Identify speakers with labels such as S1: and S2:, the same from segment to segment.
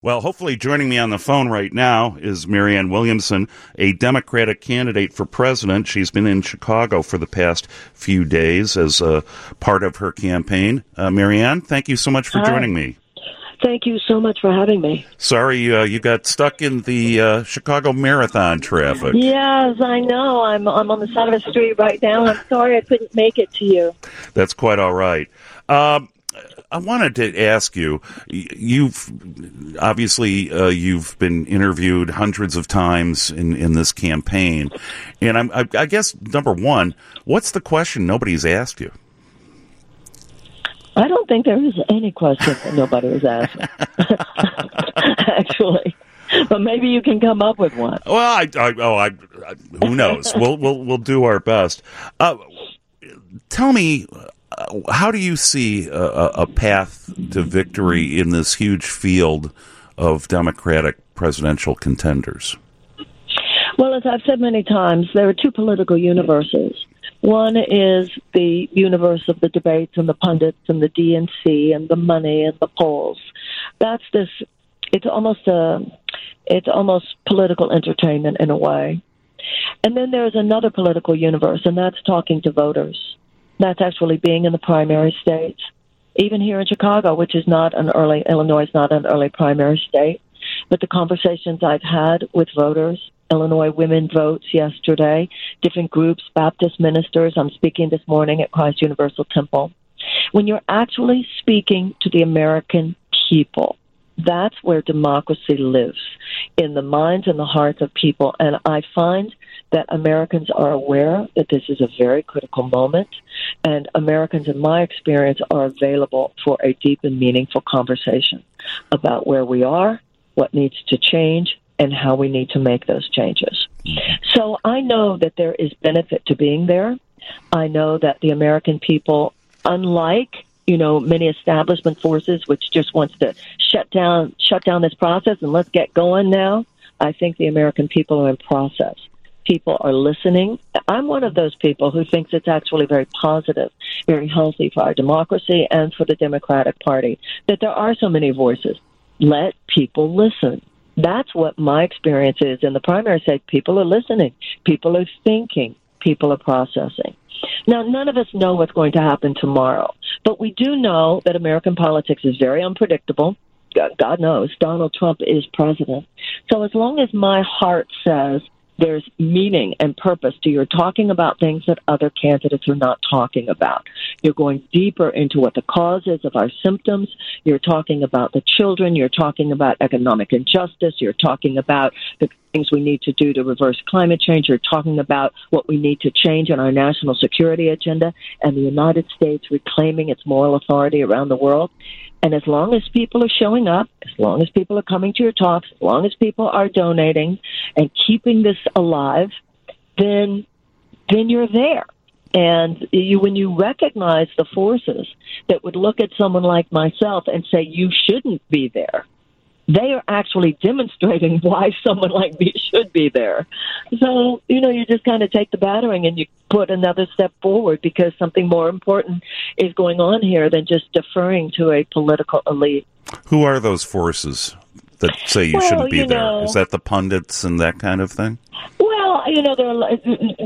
S1: Well, hopefully, joining me on the phone right now is Marianne Williamson, a Democratic candidate for president. She's been in Chicago for the past few days as a part of her campaign. Uh, Marianne, thank you so much for
S2: Hi.
S1: joining me.
S2: Thank you so much for having me.
S1: Sorry uh, you got stuck in the uh, Chicago Marathon traffic.
S2: Yes, I know. I'm I'm on the side of the street right now. I'm sorry I couldn't make it to you.
S1: That's quite all right. Um, I wanted to ask you. You've obviously uh, you've been interviewed hundreds of times in, in this campaign, and I'm, I, I guess number one, what's the question nobody's asked you?
S2: I don't think there is any question that nobody has asked. Actually. But maybe you can come up with one.
S1: Well, I, I oh, I, I who knows? we'll we'll we'll do our best. Uh, tell me, how do you see a, a path to victory in this huge field of Democratic presidential contenders?
S2: Well, as I've said many times, there are two political universes. One is the universe of the debates and the pundits and the DNC and the money and the polls. That's this. It's almost a. It's almost political entertainment in a way. And then there's another political universe, and that's talking to voters. That's actually being in the primary states. Even here in Chicago, which is not an early Illinois is not an early primary state, but the conversations I've had with voters, Illinois Women Votes yesterday, different groups, Baptist ministers. I'm speaking this morning at Christ Universal Temple. When you're actually speaking to the American people, that's where democracy lives in the minds and the hearts of people. And I find that Americans are aware that this is a very critical moment, and Americans, in my experience, are available for a deep and meaningful conversation about where we are, what needs to change, and how we need to make those changes. So I know that there is benefit to being there. I know that the American people, unlike you know many establishment forces, which just wants to shut down shut down this process and let's get going now. I think the American people are in process. People are listening. I'm one of those people who thinks it's actually very positive, very healthy for our democracy and for the Democratic Party that there are so many voices. Let people listen. That's what my experience is in the primary state. People are listening. People are thinking. People are processing. Now, none of us know what's going to happen tomorrow, but we do know that American politics is very unpredictable. God knows Donald Trump is president. So as long as my heart says there's meaning and purpose to your talking about things that other candidates are not talking about. You're going deeper into what the cause is of our symptoms. You're talking about the children. You're talking about economic injustice. You're talking about the things we need to do to reverse climate change. You're talking about what we need to change in our national security agenda and the United States reclaiming its moral authority around the world. And as long as people are showing up, as long as people are coming to your talks, as long as people are donating and keeping this alive, then then you're there. And you, when you recognize the forces that would look at someone like myself and say you shouldn't be there, they are actually demonstrating why someone like me should be there. So, you know, you just kind of take the battering and you put another step forward because something more important is going on here than just deferring to a political elite.
S1: Who are those forces that say you
S2: Well,
S1: shouldn't be
S2: you
S1: there?
S2: know-
S1: Is that the pundits and that kind of thing?
S2: You know, are,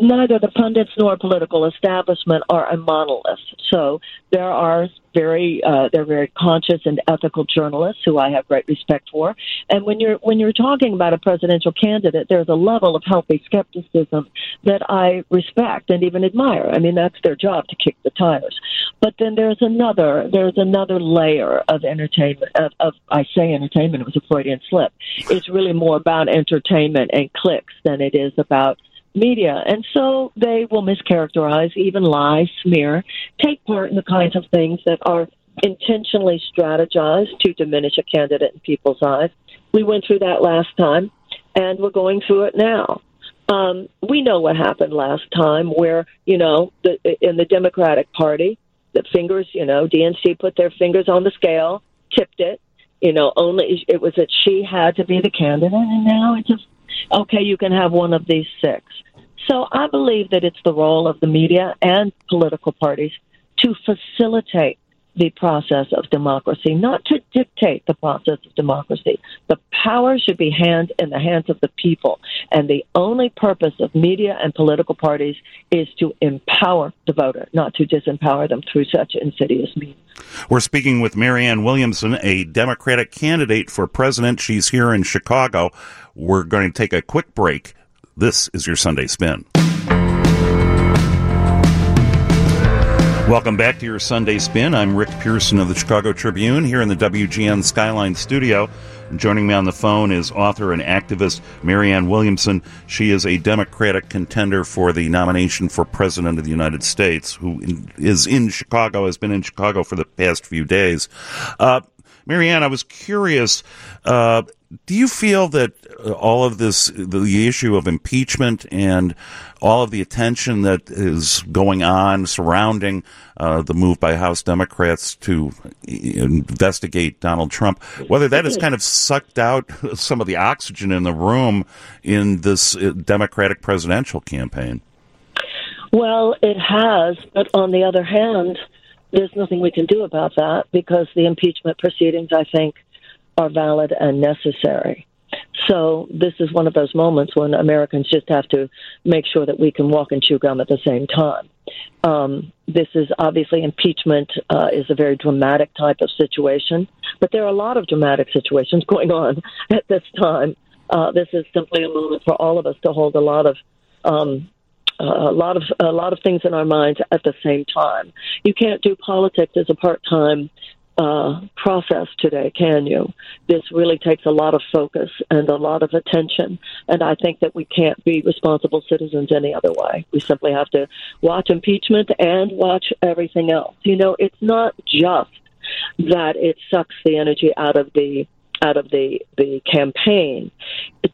S2: neither the pundits nor political establishment are a monolith. So there are very uh, they're very conscious and ethical journalists who I have great respect for. And when you're when you're talking about a presidential candidate, there's a level of healthy skepticism that I respect and even admire. I mean, that's their job to kick the tires. But then there's another there's another layer of entertainment of, of I say entertainment. It was a Freudian slip. It's really more about entertainment and clicks than it is about media. And so they will mischaracterize, even lie, smear, take part in the kinds of things that are intentionally strategized to diminish a candidate in people's eyes. We went through that last time, and we're going through it now. Um, we know what happened last time, where you know, the, in the Democratic Party, the fingers, you know, DNC put their fingers on the scale, tipped it. You know, only it was that she had to be the candidate, and now it's just okay. You can have one of these six. So I believe that it's the role of the media and political parties to facilitate the process of democracy, not to dictate the process of democracy. The power should be hand in the hands of the people. And the only purpose of media and political parties is to empower the voter, not to disempower them through such insidious means.
S1: We're speaking with Marianne Williamson, a Democratic candidate for president. She's here in Chicago. We're going to take a quick break. This is your Sunday Spin. Welcome back to your Sunday Spin. I'm Rick Pearson of the Chicago Tribune here in the WGN Skyline studio. Joining me on the phone is author and activist Marianne Williamson. She is a Democratic contender for the nomination for President of the United States, who is in Chicago, has been in Chicago for the past few days. Uh, Marianne, I was curious. Uh, do you feel that uh, all of this, the issue of impeachment and all of the attention that is going on surrounding uh, the move by House Democrats to investigate Donald Trump, whether that has kind of sucked out some of the oxygen in the room in this uh, Democratic presidential campaign?
S2: Well, it has, but on the other hand, there's nothing we can do about that because the impeachment proceedings, I think, are valid and necessary. So this is one of those moments when Americans just have to make sure that we can walk and chew gum at the same time. Um, this is obviously impeachment uh, is a very dramatic type of situation, but there are a lot of dramatic situations going on at this time. Uh, this is simply a moment for all of us to hold a lot of um, a lot of a lot of things in our minds at the same time. You can't do politics as a part time uh, process today, can you? This really takes a lot of focus and a lot of attention, and I think that we can't be responsible citizens any other way. We simply have to watch impeachment and watch everything else. You know, it's not just that it sucks the energy out of the out of the, the campaign.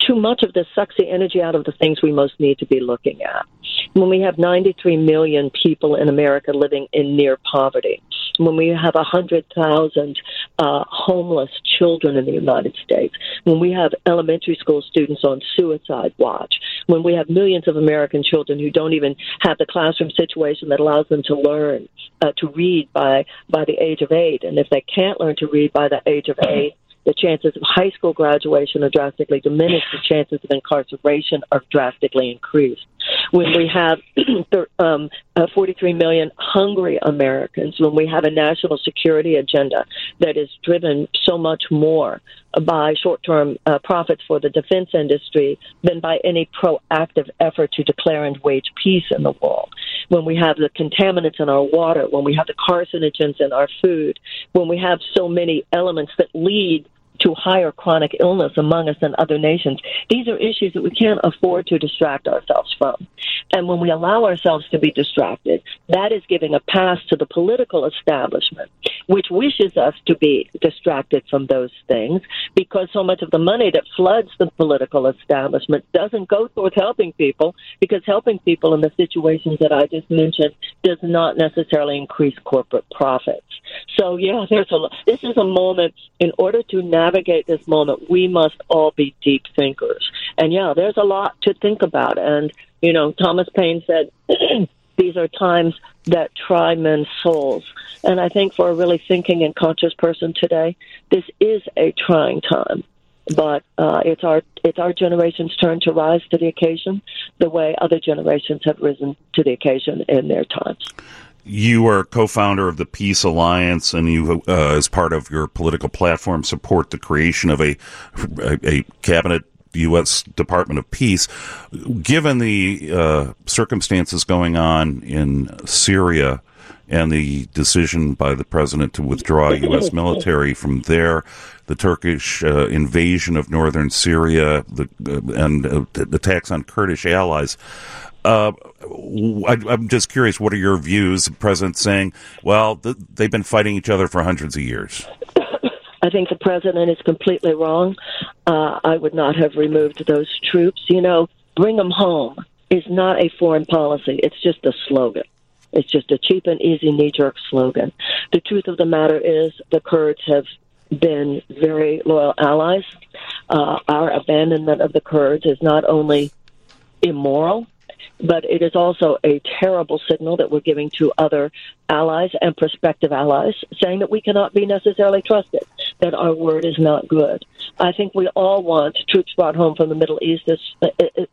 S2: Too much of this sucks the energy out of the things we most need to be looking at. When we have 93 million people in America living in near poverty, when we have 100,000 uh, homeless children in the United States, when we have elementary school students on suicide watch, when we have millions of American children who don't even have the classroom situation that allows them to learn uh, to read by by the age of eight, and if they can't learn to read by the age of eight, the chances of high school graduation are drastically diminished, the chances of incarceration are drastically increased. When we have um, uh, 43 million hungry Americans, when we have a national security agenda that is driven so much more by short term uh, profits for the defense industry than by any proactive effort to declare and wage peace in the world. When we have the contaminants in our water, when we have the carcinogens in our food, when we have so many elements that lead to higher chronic illness among us than other nations. These are issues that we can't afford to distract ourselves from. And when we allow ourselves to be distracted, that is giving a pass to the political establishment, which wishes us to be distracted from those things because so much of the money that floods the political establishment doesn't go towards helping people because helping people in the situations that I just mentioned does not necessarily increase corporate profits. So yeah, there's a this is a moment in order to navigate this moment, we must all be deep thinkers. And yeah, there's a lot to think about. And you know, Thomas Paine said. these are times that try men's souls. And I think for a really thinking and conscious person today, this is a trying time. But uh, it's our it's our generation's turn to rise to the occasion, the way other generations have risen to the occasion in their times
S1: you are co-founder of the Peace Alliance, and you, uh, as part of your political platform, support the creation of a a, a cabinet U.S. Department of Peace. Given the uh, circumstances going on in Syria and the decision by the president to withdraw U.S. military from there, the Turkish uh, invasion of northern Syria, the, uh, and uh, attacks on Kurdish allies. Uh, I, am just curious, what are your views? The president saying, well, th- they've been fighting each other for hundreds of years.
S2: I think the president is completely wrong. Uh, I would not have removed those troops. You know, bring them home is not a foreign policy, it's just a slogan. It's just a cheap and easy knee jerk slogan. The truth of the matter is the Kurds have been very loyal allies. Uh, our abandonment of the Kurds is not only immoral, but it is also a terrible signal that we're giving to other allies and prospective allies, saying that we cannot be necessarily trusted, that our word is not good. I think we all want troops brought home from the Middle East as,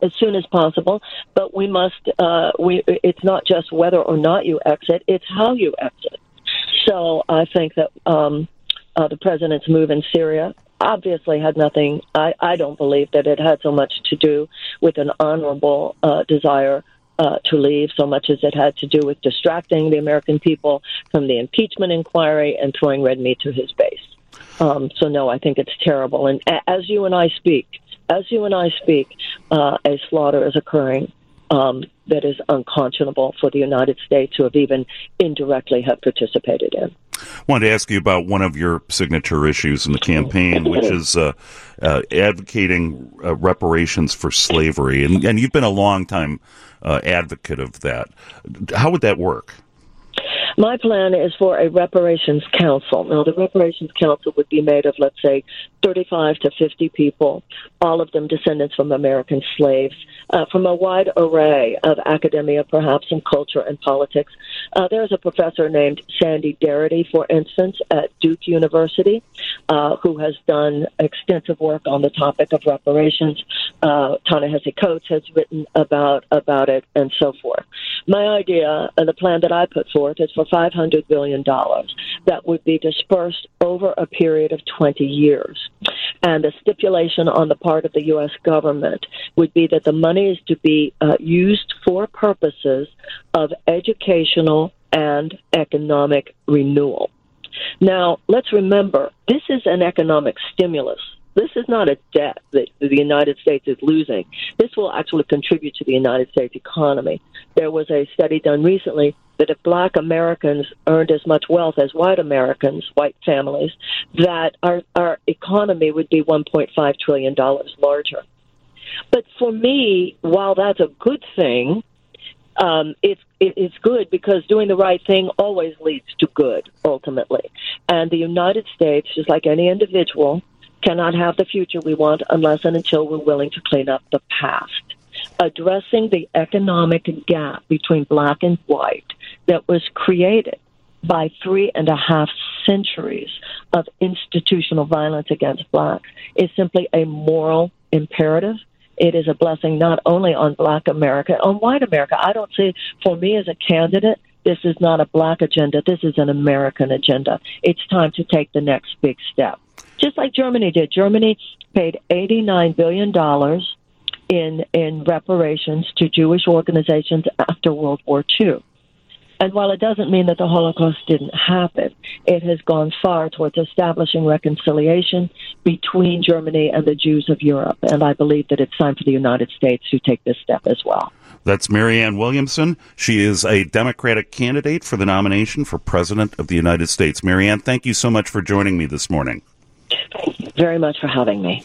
S2: as soon as possible, but we must. Uh, we it's not just whether or not you exit; it's how you exit. So I think that um, uh, the president's move in Syria obviously had nothing. I, I don't believe that it had so much to do with an honorable uh, desire uh, to leave, so much as it had to do with distracting the American people from the impeachment inquiry and throwing red meat to his base. Um, so no, I think it's terrible. And as you and I speak, as you and I speak, uh, a slaughter is occurring um, that is unconscionable for the United States to have even indirectly have participated in.
S1: I wanted to ask you about one of your signature issues in the campaign, which is uh, uh, advocating uh, reparations for slavery, and, and, you've been a long time uh, advocate of that. How would that work?
S2: My plan is for a reparations council. Now, the reparations council would be made of, let's say, 35 to 50 people, all of them descendants from American slaves, uh, from a wide array of academia, perhaps, and culture and politics. Uh, there's a professor named Sandy Darity, for instance, at Duke University, uh, who has done extensive work on the topic of reparations. Uh, Ta-Nehisi Coates has written about about it, and so forth. My idea and the plan that I put forth is for $500 billion that would be dispersed over a period of 20 years. And the stipulation on the part of the U.S. government would be that the money is to be uh, used for purposes of educational and economic renewal. Now, let's remember, this is an economic stimulus. This is not a debt that the United States is losing. This will actually contribute to the United States economy. There was a study done recently that if black Americans earned as much wealth as white Americans, white families, that our, our economy would be $1.5 trillion larger. But for me, while that's a good thing, um, it's it, it's good because doing the right thing always leads to good ultimately. And the United States, just like any individual, cannot have the future we want unless and until we're willing to clean up the past. Addressing the economic gap between black and white that was created by three and a half centuries of institutional violence against blacks is simply a moral imperative. It is a blessing not only on black America, on white America. I don't see, for me as a candidate, this is not a black agenda. This is an American agenda. It's time to take the next big step just like Germany did. Germany paid $89 billion in, in reparations to Jewish organizations after World War II. And while it doesn't mean that the Holocaust didn't happen, it has gone far towards establishing reconciliation between Germany and the Jews of Europe. And I believe that it's time for the United States to take this step as well.
S1: That's Marianne Williamson. She is a Democratic candidate for the nomination for President of the United States. Marianne, thank you so much for joining me this morning Thank you
S2: very much for having me.